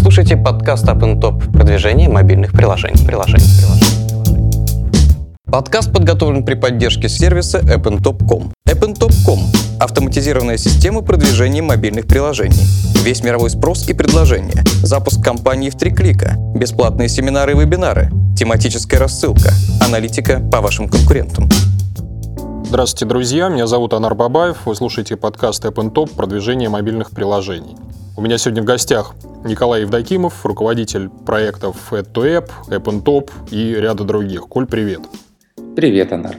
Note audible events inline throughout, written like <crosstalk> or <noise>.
слушаете подкаст Up Top продвижение мобильных приложений. приложений. Подкаст подготовлен при поддержке сервиса AppnTop.com. AppnTop.com – автоматизированная система продвижения мобильных приложений. Весь мировой спрос и предложения. Запуск компании в три клика. Бесплатные семинары и вебинары. Тематическая рассылка. Аналитика по вашим конкурентам. Здравствуйте, друзья. Меня зовут Анар Бабаев. Вы слушаете подкаст AppnTop «Продвижение мобильных приложений». У меня сегодня в гостях Николай Евдокимов, руководитель проектов Add2App, AppnTop и ряда других. Коль, привет. Привет, Анар.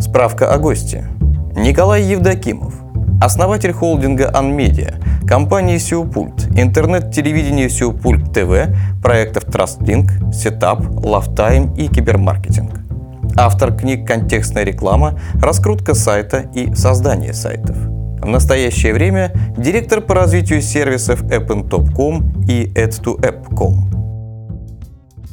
Справка о госте. Николай Евдокимов, основатель холдинга Unmedia, компании Сиупульт, интернет-телевидение Сиупульт ТВ, проектов TrustLink, Setup, Lifetime и кибермаркетинг. Автор книг «Контекстная реклама», «Раскрутка сайта» и «Создание сайтов». В настоящее время директор по развитию сервисов AppnTop.com и Add2App.com.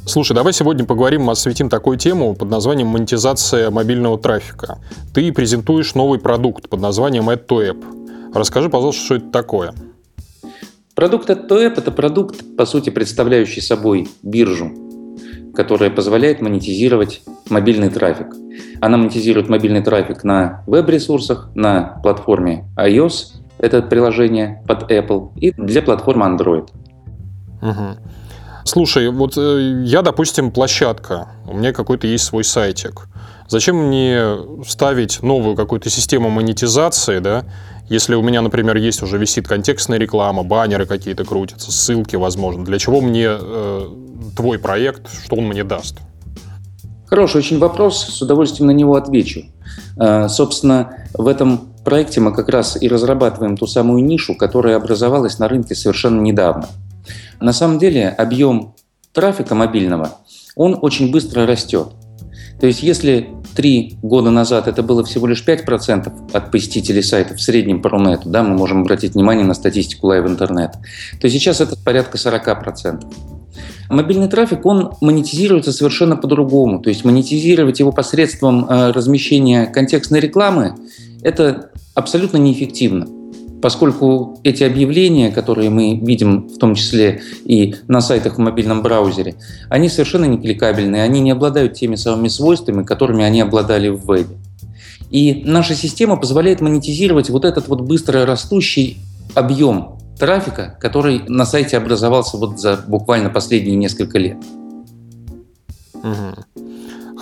Слушай, давай сегодня поговорим, осветим такую тему под названием монетизация мобильного трафика. Ты презентуешь новый продукт под названием Add2App. Расскажи, пожалуйста, что это такое. Продукт Add2App – это продукт, по сути, представляющий собой биржу, которая позволяет монетизировать мобильный трафик. Она монетизирует мобильный трафик на веб-ресурсах, на платформе iOS, это приложение под Apple, и для платформы Android. Угу. Слушай, вот э, я, допустим, площадка, у меня какой-то есть свой сайтик. Зачем мне ставить новую какую-то систему монетизации, да, если у меня, например, есть уже висит контекстная реклама, баннеры какие-то крутятся, ссылки, возможно. Для чего мне э, твой проект, что он мне даст? Хороший очень вопрос, с удовольствием на него отвечу. Э, собственно, в этом проекте мы как раз и разрабатываем ту самую нишу, которая образовалась на рынке совершенно недавно. На самом деле объем трафика мобильного, он очень быстро растет. То есть если три года назад это было всего лишь 5% от посетителей сайта в среднем по Рунету, да, мы можем обратить внимание на статистику Live Интернет, то сейчас это порядка 40%. Мобильный трафик, он монетизируется совершенно по-другому. То есть монетизировать его посредством э, размещения контекстной рекламы – это абсолютно неэффективно поскольку эти объявления, которые мы видим в том числе и на сайтах в мобильном браузере, они совершенно не кликабельные, они не обладают теми самыми свойствами, которыми они обладали в вебе. И наша система позволяет монетизировать вот этот вот быстро растущий объем трафика, который на сайте образовался вот за буквально последние несколько лет. Угу.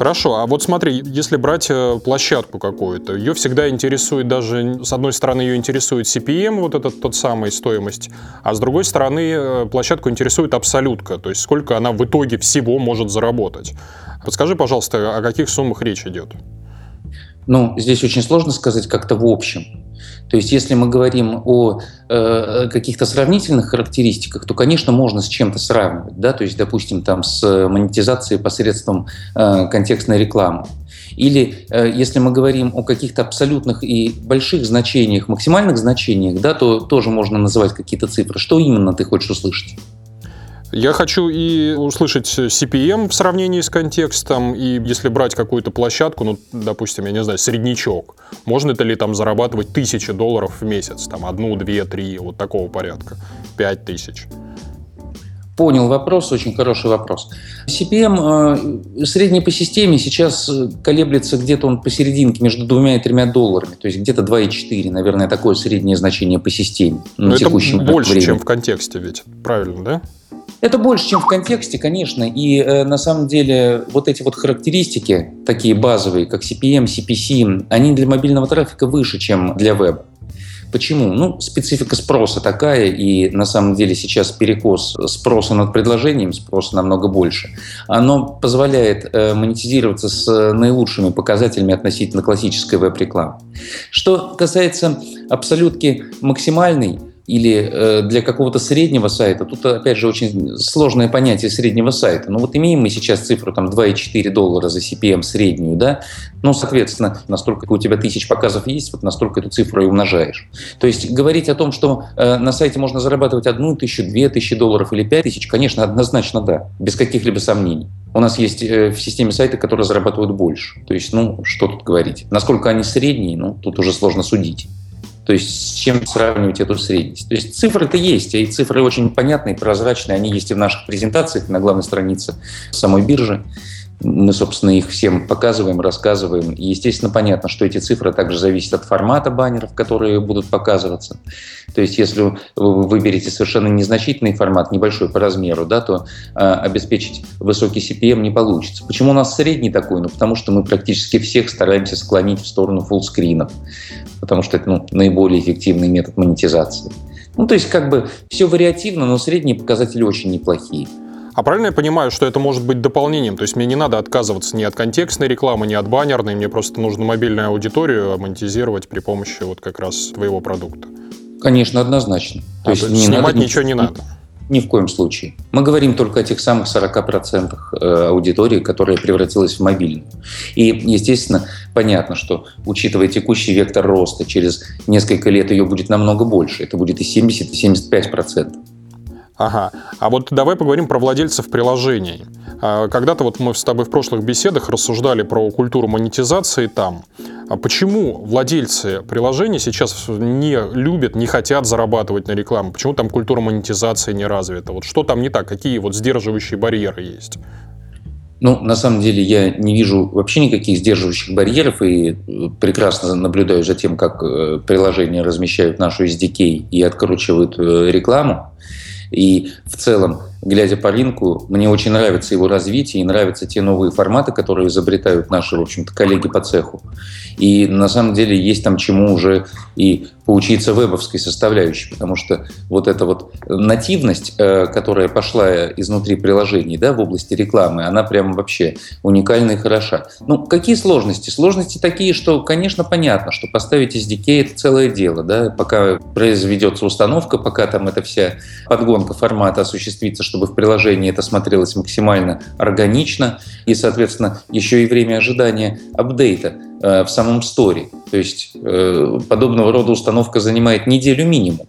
Хорошо, а вот смотри, если брать э, площадку какую-то, ее всегда интересует даже, с одной стороны, ее интересует CPM, вот этот тот самый стоимость, а с другой стороны, э, площадку интересует абсолютка, то есть сколько она в итоге всего может заработать. Подскажи, пожалуйста, о каких суммах речь идет? Ну, здесь очень сложно сказать как-то в общем. То есть, если мы говорим о э, каких-то сравнительных характеристиках, то, конечно, можно с чем-то сравнивать. Да? То есть, допустим, там, с монетизацией посредством э, контекстной рекламы. Или э, если мы говорим о каких-то абсолютных и больших значениях, максимальных значениях, да, то тоже можно называть какие-то цифры. Что именно ты хочешь услышать? Я хочу и услышать CPM в сравнении с контекстом, и если брать какую-то площадку, ну, допустим, я не знаю, среднячок, можно это ли там зарабатывать тысячи долларов в месяц, там, одну, две, три, вот такого порядка, пять тысяч? Понял вопрос, очень хороший вопрос. CPM э, средний по системе сейчас колеблется где-то он посерединке между двумя и тремя долларами, то есть где-то 2,4, наверное, такое среднее значение по системе. Но это больше, времени. чем в контексте ведь, правильно, да? Это больше, чем в контексте, конечно, и э, на самом деле вот эти вот характеристики, такие базовые, как CPM, CPC, они для мобильного трафика выше, чем для веба. Почему? Ну, специфика спроса такая, и на самом деле сейчас перекос спроса над предложением, спроса намного больше. Оно позволяет э, монетизироваться с наилучшими показателями относительно классической веб-рекламы. Что касается абсолютки максимальной, или э, для какого-то среднего сайта, тут опять же очень сложное понятие среднего сайта. Но ну, вот имеем мы сейчас цифру там 2,4 доллара за CPM среднюю, да, ну, соответственно, настолько у тебя тысяч показов есть, вот настолько эту цифру и умножаешь. То есть говорить о том, что э, на сайте можно зарабатывать одну тысячу, две тысячи долларов или пять тысяч, конечно, однозначно да, без каких-либо сомнений. У нас есть э, в системе сайты, которые зарабатывают больше. То есть, ну, что тут говорить. Насколько они средние, ну, тут уже сложно судить. То есть с чем сравнивать эту средность? То есть цифры-то есть, и цифры очень понятные, прозрачные, они есть и в наших презентациях на главной странице самой биржи. Мы, собственно, их всем показываем, рассказываем. И, естественно, понятно, что эти цифры также зависят от формата баннеров, которые будут показываться. То есть, если вы выберете совершенно незначительный формат, небольшой по размеру, да, то э, обеспечить высокий CPM не получится. Почему у нас средний такой? Ну, потому что мы практически всех стараемся склонить в сторону фуллскринов, потому что это ну, наиболее эффективный метод монетизации. Ну, то есть, как бы все вариативно, но средние показатели очень неплохие. А правильно я понимаю, что это может быть дополнением? То есть мне не надо отказываться ни от контекстной рекламы, ни от баннерной, мне просто нужно мобильную аудиторию монетизировать при помощи вот как раз твоего продукта. Конечно, однозначно. То а, есть то не снимать надо, ничего не надо. Ни в коем случае. Мы говорим только о тех самых 40% э, аудитории, которая превратилась в мобильную. И, естественно, понятно, что, учитывая текущий вектор роста, через несколько лет ее будет намного больше. Это будет и 70, и 75%. Ага. А вот давай поговорим про владельцев приложений. А, когда-то вот мы с тобой в прошлых беседах рассуждали про культуру монетизации там. А почему владельцы приложений сейчас не любят, не хотят зарабатывать на рекламу? Почему там культура монетизации не развита? Вот что там не так? Какие вот сдерживающие барьеры есть? Ну, на самом деле, я не вижу вообще никаких сдерживающих барьеров и прекрасно наблюдаю за тем, как э, приложения размещают нашу SDK и откручивают э, рекламу. И в целом, глядя по рынку, мне очень нравится его развитие и нравятся те новые форматы, которые изобретают наши, в общем-то, коллеги по цеху. И на самом деле есть там чему уже и поучиться вебовской составляющей, потому что вот эта вот нативность, э, которая пошла изнутри приложений да, в области рекламы, она прям вообще уникальна и хороша. Ну, какие сложности? Сложности такие, что, конечно, понятно, что поставить SDK — это целое дело. Да? Пока произведется установка, пока там эта вся подгонка формата осуществится, чтобы в приложении это смотрелось максимально органично, и, соответственно, еще и время ожидания апдейта э, в самом сторе. То есть э, подобного рода установка занимает неделю минимум.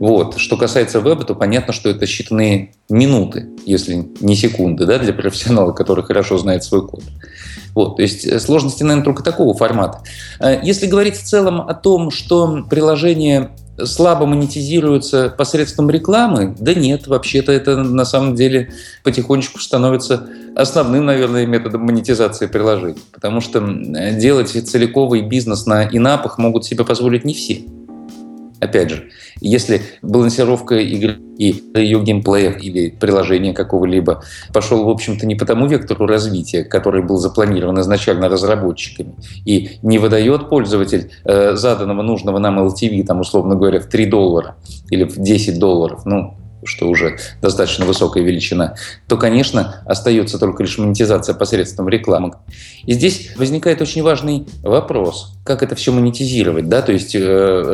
Вот. Что касается веба, то понятно, что это считанные минуты, если не секунды, да, для профессионала, который хорошо знает свой код. Вот, то есть э, сложности, наверное, только такого формата. Если говорить в целом о том, что приложение слабо монетизируется посредством рекламы? Да нет, вообще-то это на самом деле потихонечку становится основным, наверное, методом монетизации приложений. Потому что делать целиковый бизнес на инапах могут себе позволить не все. Опять же, если балансировка игры и ее геймплея или приложения какого-либо пошел, в общем-то, не по тому вектору развития, который был запланирован изначально разработчиками, и не выдает пользователь э, заданного нужного нам LTV, там, условно говоря, в 3 доллара или в 10 долларов, ну, что уже достаточно высокая величина, то, конечно, остается только лишь монетизация посредством рекламы. И здесь возникает очень важный вопрос, как это все монетизировать, да, то есть э,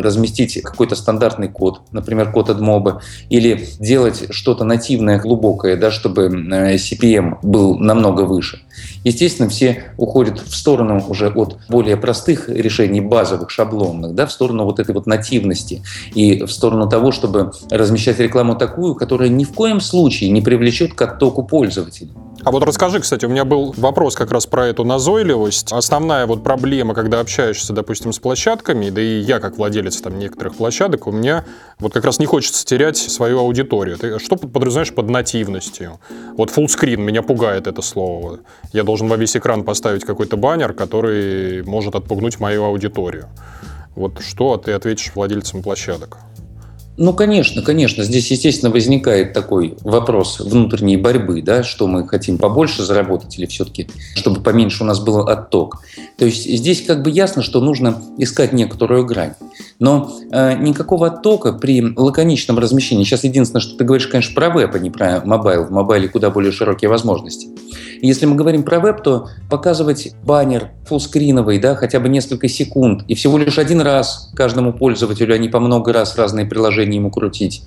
разместить какой-то стандартный код, например, код AdMob, или делать что-то нативное, глубокое, да, чтобы э, CPM был намного выше. Естественно, все уходят в сторону уже от более простых решений, базовых, шаблонных, да, в сторону вот этой вот нативности и в сторону того, чтобы размещать рекламу такую, которая ни в коем случае не привлечет к оттоку пользователей. А вот расскажи, кстати, у меня был вопрос как раз про эту назойливость. Основная вот проблема, когда общаешься, допустим, с площадками, да и я как владелец там некоторых площадок, у меня вот как раз не хочется терять свою аудиторию. Ты что подразумеваешь под нативностью? Вот fullscreen, меня пугает это слово. Я должен во весь экран поставить какой-то баннер, который может отпугнуть мою аудиторию. Вот что ты ответишь владельцам площадок? Ну, конечно, конечно. Здесь, естественно, возникает такой вопрос внутренней борьбы, да, что мы хотим побольше заработать или все-таки, чтобы поменьше у нас был отток. То есть здесь как бы ясно, что нужно искать некоторую грань. Но э, никакого оттока при лаконичном размещении. Сейчас единственное, что ты говоришь, конечно, про веб, а не про мобайл. В мобайле куда более широкие возможности. если мы говорим про веб, то показывать баннер фуллскриновый, да, хотя бы несколько секунд, и всего лишь один раз каждому пользователю, а не по много раз разные приложения ему крутить.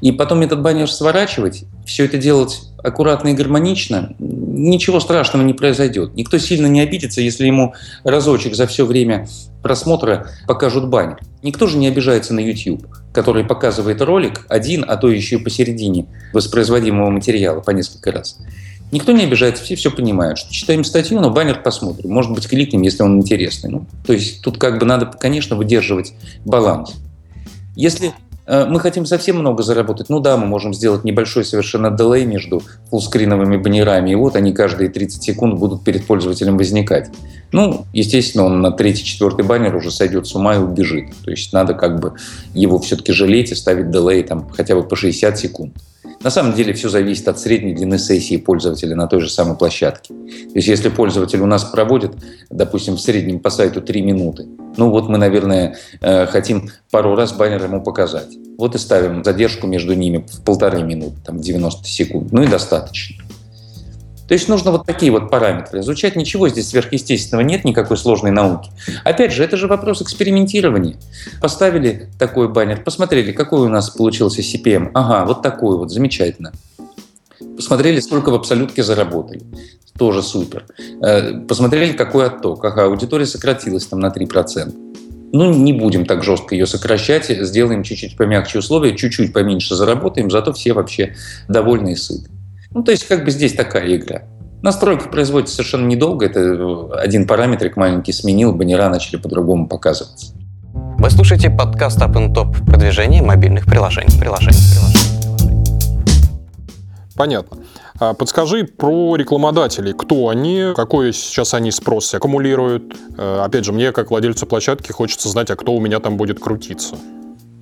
И потом этот баннер сворачивать, все это делать аккуратно и гармонично, ничего страшного не произойдет. Никто сильно не обидится, если ему разочек за все время просмотра покажут баннер. Никто же не обижается на YouTube, который показывает ролик один, а то еще и посередине воспроизводимого материала по несколько раз. Никто не обижается, все все понимают, что читаем статью, но баннер посмотрим. Может быть, кликнем, если он интересный. Ну, то есть тут как бы надо, конечно, выдерживать баланс. Если мы хотим совсем много заработать, ну да, мы можем сделать небольшой совершенно дилей между фуллскриновыми баннерами, и вот они каждые 30 секунд будут перед пользователем возникать. Ну, естественно, он на третий, четвертый баннер уже сойдет с ума и убежит. То есть надо как бы его все-таки жалеть и ставить дилей там хотя бы по 60 секунд. На самом деле все зависит от средней длины сессии пользователя на той же самой площадке. То есть если пользователь у нас проводит, допустим, в среднем по сайту 3 минуты, ну вот мы, наверное, э, хотим пару раз баннер ему показать. Вот и ставим задержку между ними в полторы минуты, там 90 секунд. Ну и достаточно. То есть нужно вот такие вот параметры изучать. Ничего здесь сверхъестественного нет, никакой сложной науки. Опять же, это же вопрос экспериментирования. Поставили такой баннер, посмотрели, какой у нас получился CPM. Ага, вот такой вот, замечательно. Посмотрели, сколько в абсолютке заработали. Тоже супер. Э, посмотрели, какой отток. Ага, аудитория сократилась там на 3%. Ну, не будем так жестко ее сокращать, сделаем чуть-чуть помягче условия, чуть-чуть поменьше заработаем, зато все вообще довольны и сыты. Ну, то есть, как бы здесь такая игра. Настройка производится совершенно недолго. Это э, один параметрик маленький сменил, баннера начали по-другому показываться. Вы слушаете подкаст Up and Top продвижение мобильных приложений. приложений, приложений. Понятно. А подскажи про рекламодателей. Кто они, какой сейчас они спрос аккумулируют? Э, опять же, мне, как владельцу площадки, хочется знать, а кто у меня там будет крутиться.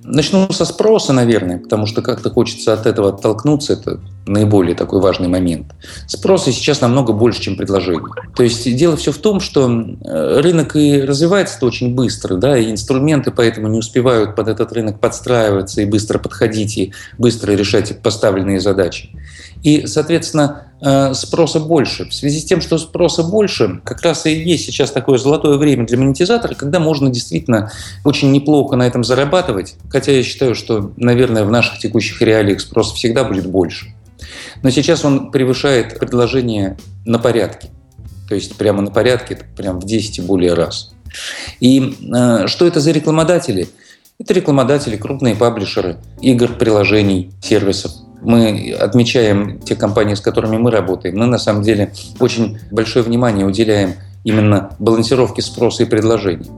Начну со спроса, наверное, потому что как-то хочется от этого оттолкнуться. Это наиболее такой важный момент. Спроса сейчас намного больше, чем предложений. То есть дело все в том, что э, рынок и развивается очень быстро, да, и инструменты поэтому не успевают под этот рынок подстраиваться и быстро подходить, и быстро решать поставленные задачи. И, соответственно, э, спроса больше. В связи с тем, что спроса больше, как раз и есть сейчас такое золотое время для монетизатора, когда можно действительно очень неплохо на этом зарабатывать. Хотя я считаю, что, наверное, в наших текущих реалиях спрос всегда будет больше. Но сейчас он превышает предложение на порядке. То есть прямо на порядке, это прям в 10 и более раз. И э, что это за рекламодатели? Это рекламодатели, крупные паблишеры игр, приложений, сервисов – мы отмечаем те компании, с которыми мы работаем, мы на самом деле очень большое внимание уделяем именно балансировке спроса и предложения.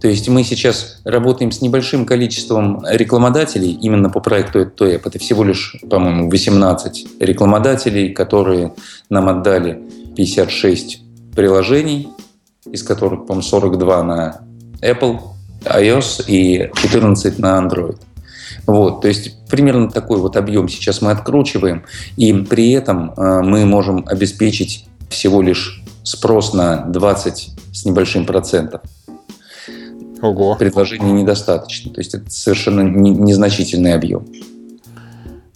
То есть мы сейчас работаем с небольшим количеством рекламодателей именно по проекту EdToApp. Это всего лишь, по-моему, 18 рекламодателей, которые нам отдали 56 приложений, из которых, по-моему, 42 на Apple, iOS и 14 на Android. Вот, то есть примерно такой вот объем сейчас мы откручиваем, и при этом э, мы можем обеспечить всего лишь спрос на 20 с небольшим процентов. Ого. Предложений недостаточно. То есть это совершенно незначительный объем.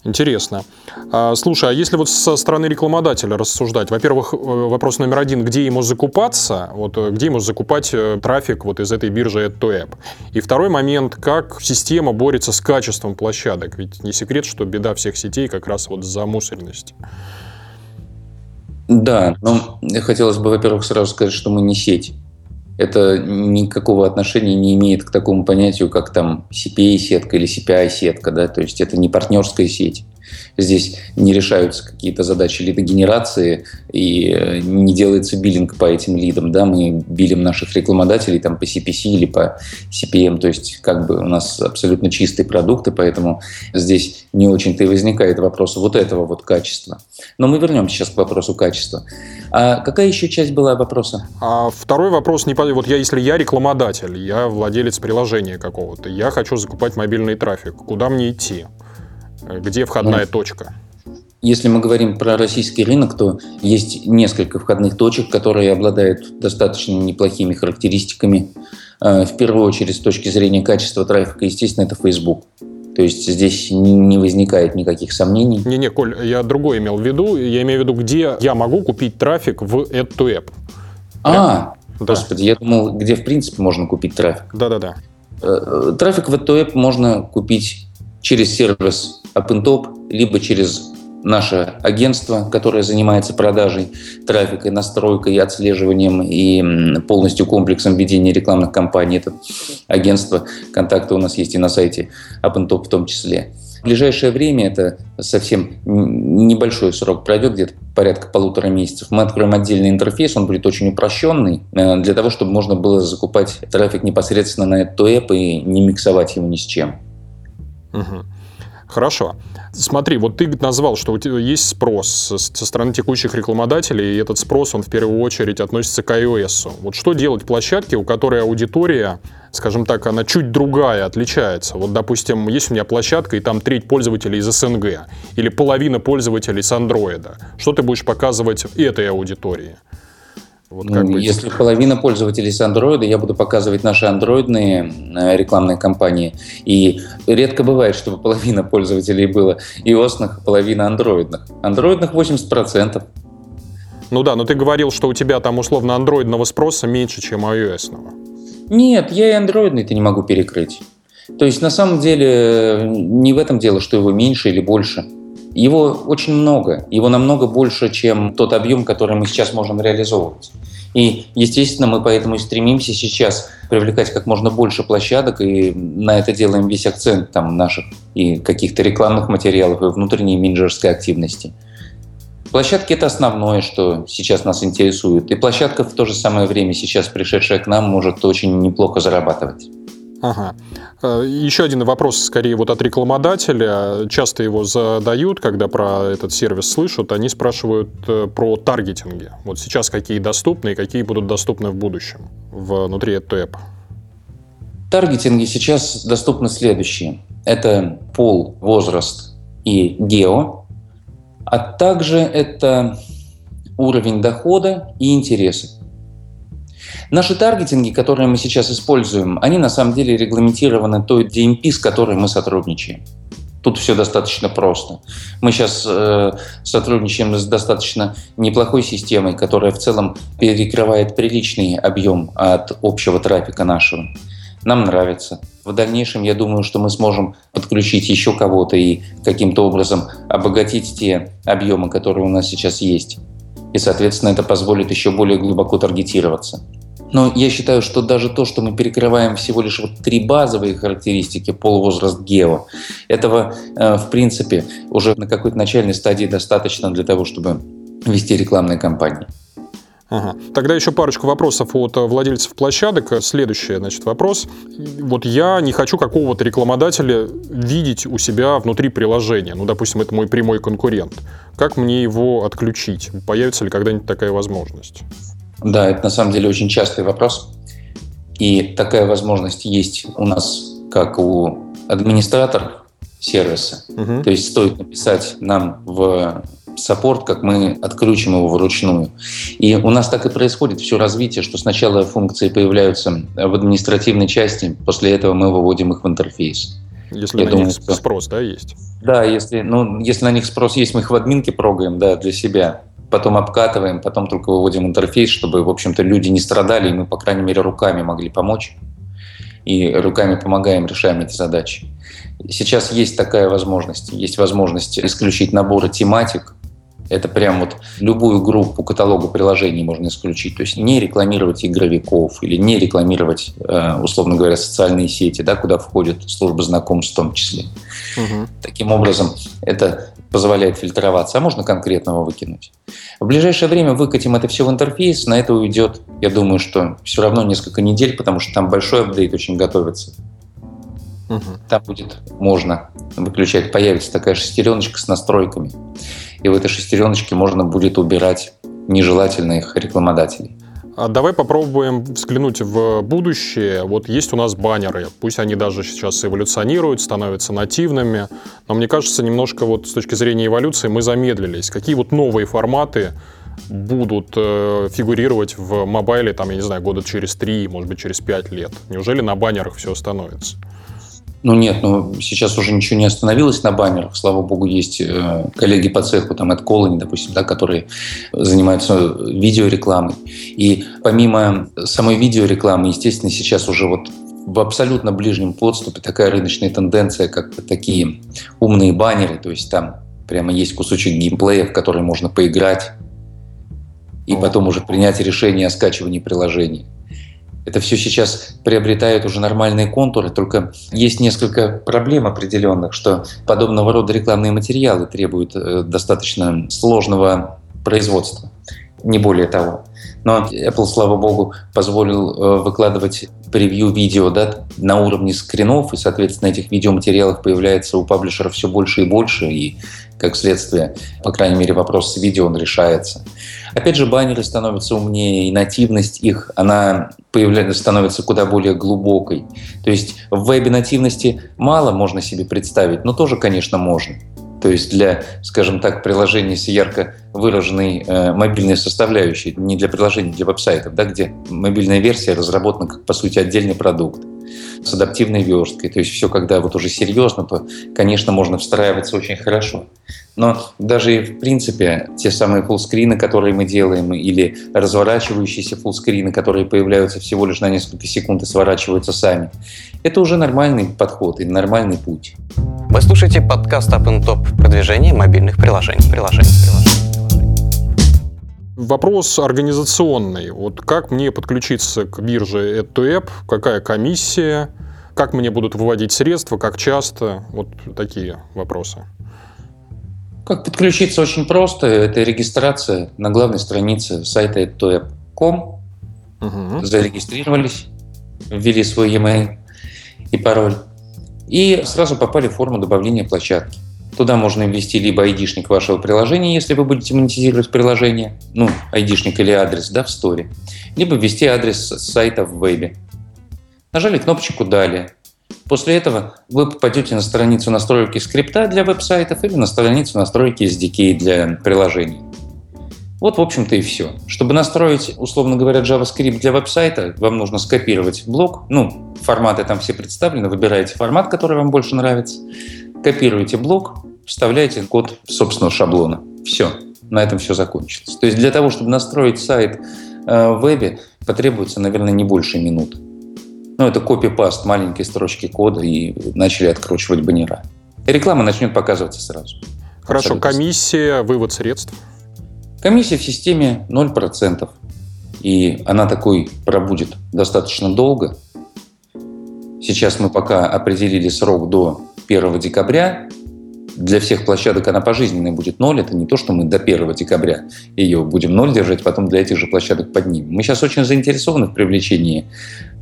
Интересно. А, слушай, а если вот со стороны рекламодателя рассуждать, во-первых, э, вопрос номер один, где ему закупаться, вот э, где ему закупать э, трафик вот из этой биржи AdToApp? И второй момент, как система борется с качеством площадок? Ведь не секрет, что беда всех сетей как раз вот замусоренность. Да, но хотелось бы, во-первых, сразу сказать, что мы не сеть это никакого отношения не имеет к такому понятию, как там CPA-сетка или CPI-сетка, да, то есть это не партнерская сеть. Здесь не решаются какие-то задачи лидогенерации и э, не делается биллинг по этим лидам. Да? Мы билим наших рекламодателей там, по CPC или по CPM. То есть как бы у нас абсолютно чистые продукты, поэтому здесь не очень-то и возникает вопрос вот этого вот качества. Но мы вернемся сейчас к вопросу качества. А какая еще часть была вопроса? А второй вопрос, не вот я, если я рекламодатель, я владелец приложения какого-то, я хочу закупать мобильный трафик, куда мне идти? Где входная ну, точка? Если мы говорим про российский рынок, то есть несколько входных точек, которые обладают достаточно неплохими характеристиками. Э, в первую очередь, с точки зрения качества трафика, естественно, это Facebook. То есть здесь не возникает никаких сомнений. Не-не, Коль, я другое имел в виду. Я имею в виду, где я могу купить трафик в Add-to-App. А, да. господи, я думал, где в принципе можно купить трафик. Да-да-да. Э, трафик в Add-to-App можно купить через сервис OpenTop, либо через наше агентство, которое занимается продажей трафика, настройкой, отслеживанием и полностью комплексом ведения рекламных кампаний. Это агентство, контакты у нас есть и на сайте OpenTop в том числе. В ближайшее время, это совсем небольшой срок пройдет, где-то порядка полутора месяцев, мы откроем отдельный интерфейс, он будет очень упрощенный, э, для того, чтобы можно было закупать трафик непосредственно на этот эп и не миксовать его ни с чем. Угу. Хорошо. Смотри, вот ты назвал, что у тебя есть спрос со стороны текущих рекламодателей, и этот спрос, он в первую очередь относится к iOS. Вот что делать площадке, у которой аудитория, скажем так, она чуть другая, отличается? Вот, допустим, есть у меня площадка, и там треть пользователей из СНГ, или половина пользователей с Андроида. Что ты будешь показывать этой аудитории? Вот как быть? Если половина пользователей с Android, я буду показывать наши андроидные э, рекламные кампании. И редко бывает, чтобы половина пользователей было iOS, половина андроидных. Андроидных 80%. Ну да, но ты говорил, что у тебя там условно андроидного спроса меньше, чем iOS. -ного. Нет, я и андроидный-то не могу перекрыть. То есть на самом деле не в этом дело, что его меньше или больше. Его очень много, его намного больше, чем тот объем, который мы сейчас можем реализовывать. И, естественно, мы поэтому и стремимся сейчас привлекать как можно больше площадок, и на это делаем весь акцент там, наших и каких-то рекламных материалов, и внутренней менеджерской активности. Площадки – это основное, что сейчас нас интересует. И площадка в то же самое время, сейчас пришедшая к нам, может очень неплохо зарабатывать. Ага. Э, Еще один вопрос, скорее, вот от рекламодателя. Часто его задают, когда про этот сервис слышат. Они спрашивают э, про таргетинги. Вот сейчас какие доступны и какие будут доступны в будущем внутри этого эпа. Таргетинги сейчас доступны следующие. Это пол, возраст и гео, а также это уровень дохода и интересы. Наши таргетинги, которые мы сейчас используем, они на самом деле регламентированы той DMP, с которой мы сотрудничаем. Тут все достаточно просто. Мы сейчас э, сотрудничаем с достаточно неплохой системой, которая в целом перекрывает приличный объем от общего трафика нашего. Нам нравится. В дальнейшем, я думаю, что мы сможем подключить еще кого-то и каким-то образом обогатить те объемы, которые у нас сейчас есть. И, соответственно, это позволит еще более глубоко таргетироваться. Но я считаю, что даже то, что мы перекрываем всего лишь вот три базовые характеристики пол, возраст, гео, этого, э, в принципе, уже на какой-то начальной стадии достаточно для того, чтобы вести рекламные кампании. Ага. Тогда еще парочку вопросов от владельцев площадок. Следующий, значит, вопрос. Вот я не хочу какого-то рекламодателя видеть у себя внутри приложения. Ну, допустим, это мой прямой конкурент. Как мне его отключить? Появится ли когда-нибудь такая возможность? Да, это на самом деле очень частый вопрос. И такая возможность есть у нас, как у администраторов сервиса. Угу. То есть стоит написать нам в саппорт, как мы отключим его вручную. И у нас так и происходит все развитие, что сначала функции появляются в административной части, после этого мы выводим их в интерфейс. Если Я на думаю, них что... спрос, да, есть? Да, если, ну, если на них спрос есть, мы их в админке прогаем, да, для себя потом обкатываем, потом только выводим интерфейс, чтобы, в общем-то, люди не страдали, и мы, по крайней мере, руками могли помочь. И руками помогаем, решаем эти задачи. Сейчас есть такая возможность. Есть возможность исключить наборы тематик, это прям вот любую группу каталога приложений можно исключить. То есть не рекламировать игровиков или не рекламировать, э, условно говоря, социальные сети, да, куда входит служба знакомств в том числе. Угу. Таким образом, это позволяет фильтроваться, а можно конкретного выкинуть. В ближайшее время выкатим это все в интерфейс, на это уйдет, я думаю, что все равно несколько недель, потому что там большой апдейт очень готовится. Угу. Там будет можно выключать, появится такая шестереночка с настройками и в этой шестереночке можно будет убирать нежелательных рекламодателей. А давай попробуем взглянуть в будущее. Вот есть у нас баннеры, пусть они даже сейчас эволюционируют, становятся нативными, но мне кажется, немножко вот с точки зрения эволюции мы замедлились. Какие вот новые форматы будут э, фигурировать в мобайле, там, я не знаю, года через три, может быть, через пять лет? Неужели на баннерах все остановится? Ну нет, ну сейчас уже ничего не остановилось на баннерах. Слава богу, есть э, коллеги по цеху, там от Колони, допустим, да, которые занимаются видеорекламой. И помимо самой видеорекламы, естественно, сейчас уже вот в абсолютно ближнем подступе такая рыночная тенденция, как такие умные баннеры, то есть там прямо есть кусочек геймплея, в который можно поиграть и потом уже принять решение о скачивании приложений. Это все сейчас приобретает уже нормальные контуры, только есть несколько проблем определенных, что подобного рода рекламные материалы требуют э, достаточно сложного производства, не более того. Но Apple, слава богу, позволил э, выкладывать превью-видео да, на уровне скринов, и, соответственно, этих видеоматериалов появляется у паблишеров все больше и больше, и, как следствие, по крайней мере, вопрос с видео он решается. Опять же, баннеры становятся умнее, и нативность их, она появляется, становится куда более глубокой. То есть в вебе нативности мало можно себе представить, но тоже, конечно, можно. То есть для, скажем так, приложений с ярко выраженной э, мобильной составляющей, не для приложений, для веб-сайтов, да, где мобильная версия разработана как, по сути, отдельный продукт с адаптивной версткой. То есть все, когда вот уже серьезно, то, конечно, можно встраиваться очень хорошо. Но даже в принципе те самые фуллскрины, которые мы делаем, или разворачивающиеся фуллскрины, которые появляются всего лишь на несколько секунд и сворачиваются сами, это уже нормальный подход и нормальный путь. Вы слушаете подкаст Up Top продвижение мобильных приложений. приложений, приложений. Вопрос организационный. Вот как мне подключиться к бирже AdToApp, какая комиссия, как мне будут выводить средства, как часто, вот такие вопросы. Как подключиться очень просто. Это регистрация на главной странице сайта toep.com. Угу. Зарегистрировались, ввели свой e-mail и пароль. И сразу попали в форму добавления площадки. Туда можно ввести либо айдишник вашего приложения, если вы будете монетизировать приложение, ну, айдишник или адрес, да, в сторе, либо ввести адрес сайта в вебе. Нажали кнопочку «Далее». После этого вы попадете на страницу настройки скрипта для веб-сайтов или на страницу настройки SDK для приложений. Вот, в общем-то, и все. Чтобы настроить, условно говоря, JavaScript для веб-сайта, вам нужно скопировать блок. Ну, форматы там все представлены. Выбираете формат, который вам больше нравится. Копируете блок, вставляете код собственного шаблона. Все. На этом все закончилось. То есть для того, чтобы настроить сайт э, в вебе, потребуется, наверное, не больше минут. Ну, это копипаст маленькой строчки кода и начали откручивать баннера. И реклама начнет показываться сразу. Хорошо, Абсолютно. комиссия, вывод средств? Комиссия в системе 0%. И она такой пробудет достаточно долго. Сейчас мы пока определили срок до 1 декабря. Для всех площадок она пожизненная будет 0. Это не то, что мы до 1 декабря ее будем 0 держать, потом для этих же площадок поднимем. Мы сейчас очень заинтересованы в привлечении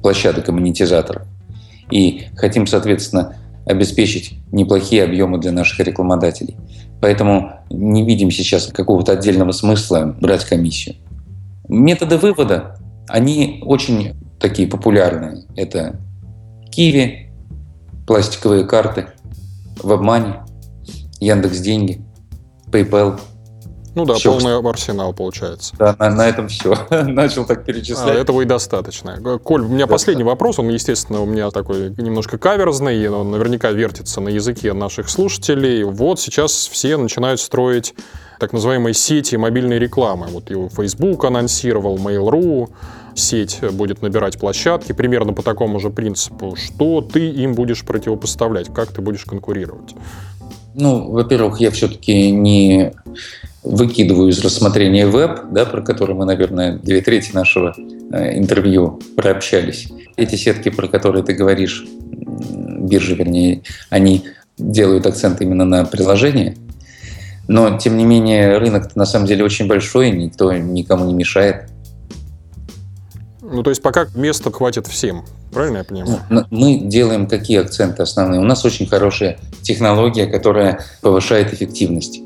площадок и монетизаторов. И хотим, соответственно, обеспечить неплохие объемы для наших рекламодателей. Поэтому не видим сейчас какого-то отдельного смысла брать комиссию. Методы вывода, они очень такие популярные. Это Киви, пластиковые карты, WebMoney, Яндекс Деньги, PayPal – ну да, все. полный арсенал получается. Да, на, на этом все. <laughs> Начал так перечислять. А, этого и достаточно. Коль, у меня да, последний да. вопрос, он, естественно, у меня такой немножко каверзный, он наверняка вертится на языке наших слушателей. Вот сейчас все начинают строить так называемые сети мобильной рекламы. Вот его Facebook анонсировал, Mail.ru, сеть будет набирать площадки примерно по такому же принципу. Что ты им будешь противопоставлять? Как ты будешь конкурировать? Ну, во-первых, я все-таки не выкидываю из рассмотрения веб, да, про который мы, наверное, две трети нашего э, интервью прообщались. Эти сетки, про которые ты говоришь, биржи, вернее, они делают акцент именно на приложение. Но, тем не менее, рынок на самом деле очень большой, никто никому не мешает. Ну, то есть пока места хватит всем, правильно я понимаю? Ну, мы делаем какие акценты основные? У нас очень хорошая технология, которая повышает эффективность.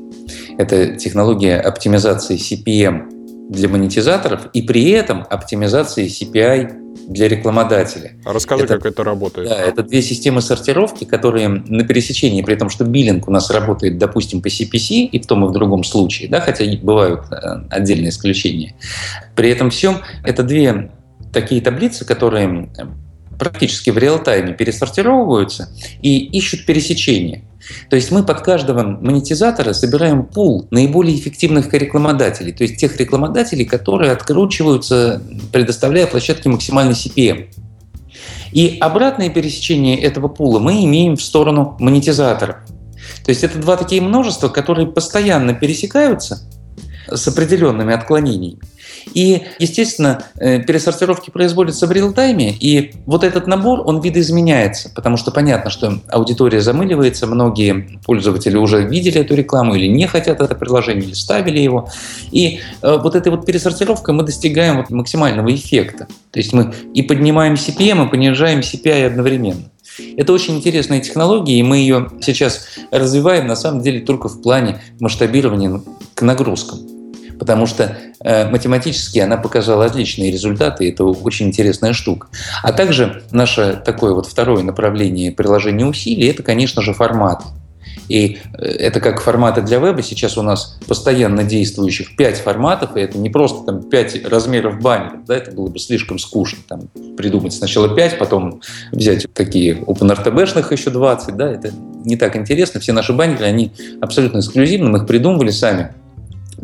Это технология оптимизации CPM для монетизаторов и при этом оптимизации CPI для рекламодателя. А расскажи, это, как это работает. Да, это две системы сортировки, которые на пересечении, при том, что биллинг у нас работает, допустим, по CPC и в том и в другом случае, да, хотя бывают э, отдельные исключения. При этом всем это две такие таблицы, которые практически в реал-тайме пересортировываются и ищут пересечения. То есть мы под каждого монетизатора собираем пул наиболее эффективных рекламодателей, то есть тех рекламодателей, которые откручиваются, предоставляя площадке максимальный CPM. И обратное пересечение этого пула мы имеем в сторону монетизаторов. То есть это два такие множества, которые постоянно пересекаются, с определенными отклонениями. И, естественно, э, пересортировки производятся в реал-тайме, и вот этот набор, он видоизменяется, потому что понятно, что аудитория замыливается, многие пользователи уже видели эту рекламу или не хотят это приложение, или ставили его. И э, вот этой вот пересортировкой мы достигаем вот максимального эффекта. То есть мы и поднимаем CPM, и понижаем CPI одновременно. Это очень интересная технология, и мы ее сейчас развиваем на самом деле только в плане масштабирования к нагрузкам потому что э, математически она показала отличные результаты, и это очень интересная штука. А также наше такое вот второе направление приложения усилий – это, конечно же, формат. И э, это как форматы для веба. Сейчас у нас постоянно действующих 5 форматов, и это не просто там 5 размеров баннеров. Да, это было бы слишком скучно. Там, придумать сначала 5, потом взять такие OpenRTB -шных еще 20. Да, это не так интересно. Все наши баннеры, они абсолютно эксклюзивны, мы их придумывали сами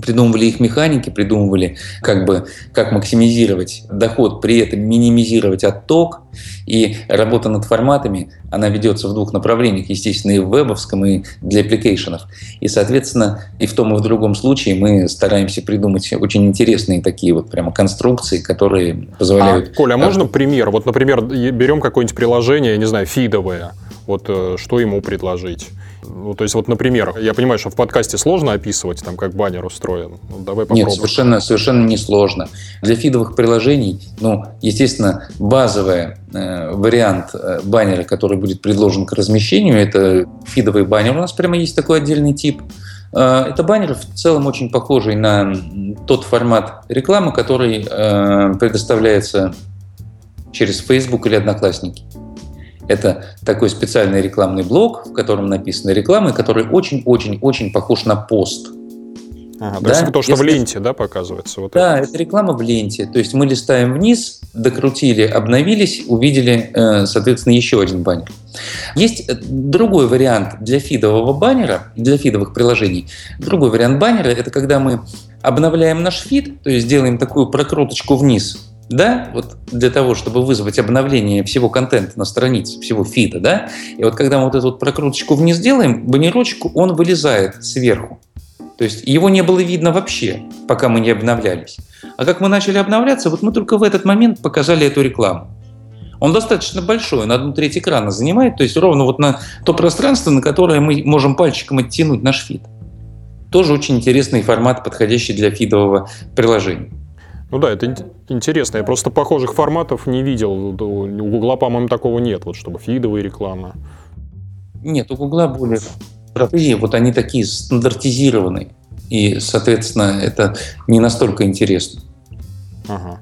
придумывали их механики, придумывали, как бы, как максимизировать доход, при этом минимизировать отток. И работа над форматами, она ведется в двух направлениях, естественно, и в вебовском, и для аппликейшенов. И, соответственно, и в том, и в другом случае мы стараемся придумать очень интересные такие вот прямо конструкции, которые позволяют... А, Коля, а можно пример? Вот, например, берем какое-нибудь приложение, я не знаю, фидовое, вот э, что ему предложить? Ну, то есть, вот, например, я понимаю, что в подкасте сложно описывать, там, как баннер устроен. Ну, давай попробуем. Нет, совершенно, совершенно не сложно. Для фидовых приложений, ну, естественно, базовый э, вариант э, баннера, который будет предложен к размещению, это фидовый баннер. У нас прямо есть такой отдельный тип. Э, это баннер в целом очень похожий на тот формат рекламы, который э, предоставляется через Facebook или Одноклассники. Это такой специальный рекламный блок, в котором написаны рекламы, который очень-очень-очень похож на пост. Ага, да? То есть то, что Если... в ленте, да, показывается? Вот да, это. это реклама в ленте. То есть мы листаем вниз, докрутили, обновились, увидели, э, соответственно, еще один баннер. Есть э, другой вариант для фидового баннера, для фидовых приложений. Другой вариант баннера – это когда мы обновляем наш фид, то есть делаем такую прокруточку вниз, да, вот для того, чтобы вызвать обновление всего контента на странице, всего фида, да, и вот когда мы вот эту вот прокруточку вниз делаем, баннерочку, он вылезает сверху. То есть его не было видно вообще, пока мы не обновлялись. А как мы начали обновляться, вот мы только в этот момент показали эту рекламу. Он достаточно большой, на одну треть экрана занимает, то есть ровно вот на то пространство, на которое мы можем пальчиком оттянуть наш фид. Тоже очень интересный формат, подходящий для фидового приложения. Ну да, это интересно. Я просто похожих форматов не видел. У Гугла, по-моему, такого нет, вот чтобы фидовые рекламы. Нет, у Гугла более простые, вот они такие стандартизированные. И, соответственно, это не настолько интересно. Ага.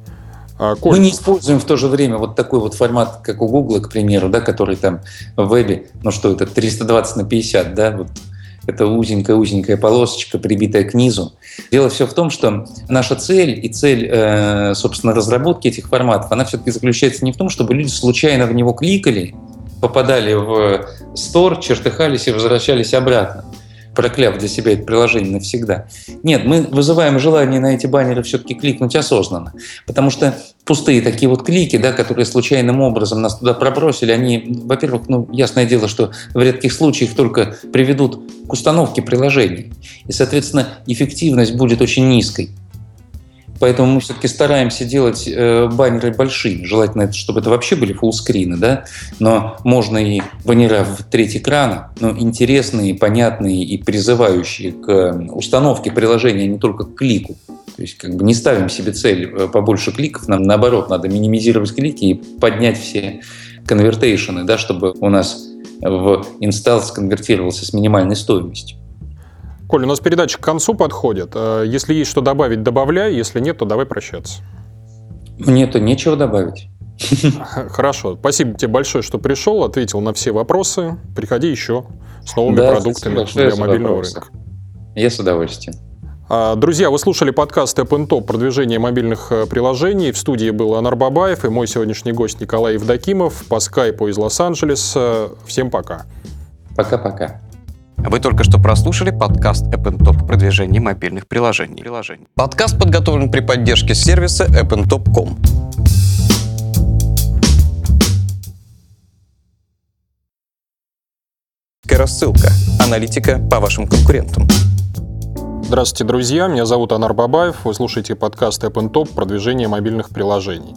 А, Коль... Мы не используем в то же время вот такой вот формат, как у Гугла, к примеру, да, который там в вебе, ну что это, 320 на 50, да, вот это узенькая-узенькая полосочка, прибитая к низу. Дело все в том, что наша цель и цель, э, собственно, разработки этих форматов, она все-таки заключается не в том, чтобы люди случайно в него кликали, попадали в стор, чертыхались и возвращались обратно прокляв для себя это приложение навсегда. Нет, мы вызываем желание на эти баннеры все-таки кликнуть осознанно, потому что пустые такие вот клики, да, которые случайным образом нас туда пробросили, они, во-первых, ну, ясное дело, что в редких случаях только приведут к установке приложений. И, соответственно, эффективность будет очень низкой. Поэтому мы все-таки стараемся делать э, баннеры большие. Желательно, чтобы это вообще были фуллскрины, да? Но можно и баннера в треть экрана, но интересные, понятные и призывающие к установке приложения, а не только к клику. То есть как бы не ставим себе цель э, побольше кликов, нам наоборот надо минимизировать клики и поднять все конвертейшены, да, чтобы у нас в инсталл сконвертировался с минимальной стоимостью. Коль, у нас передача к концу подходит. Э, если есть что добавить, добавляй. Если нет, то давай прощаться. Мне-то нечего добавить. Хорошо. Спасибо тебе большое, что пришел, ответил на все вопросы. Приходи еще с новыми да, продуктами для мобильного рынка. Я с удовольствием. А, друзья, вы слушали подкаст App Top продвижение мобильных э, приложений. В студии был Анар Бабаев и мой сегодняшний гость Николай Евдокимов по скайпу из Лос-Анджелеса. Всем пока. Пока-пока. Вы только что прослушали подкаст App Top продвижение мобильных приложений. Подкаст подготовлен при поддержке сервиса appntop.com. Рассылка. Аналитика по вашим конкурентам. Здравствуйте, друзья. Меня зовут Анар Бабаев. Вы слушаете подкаст App Top продвижение мобильных приложений.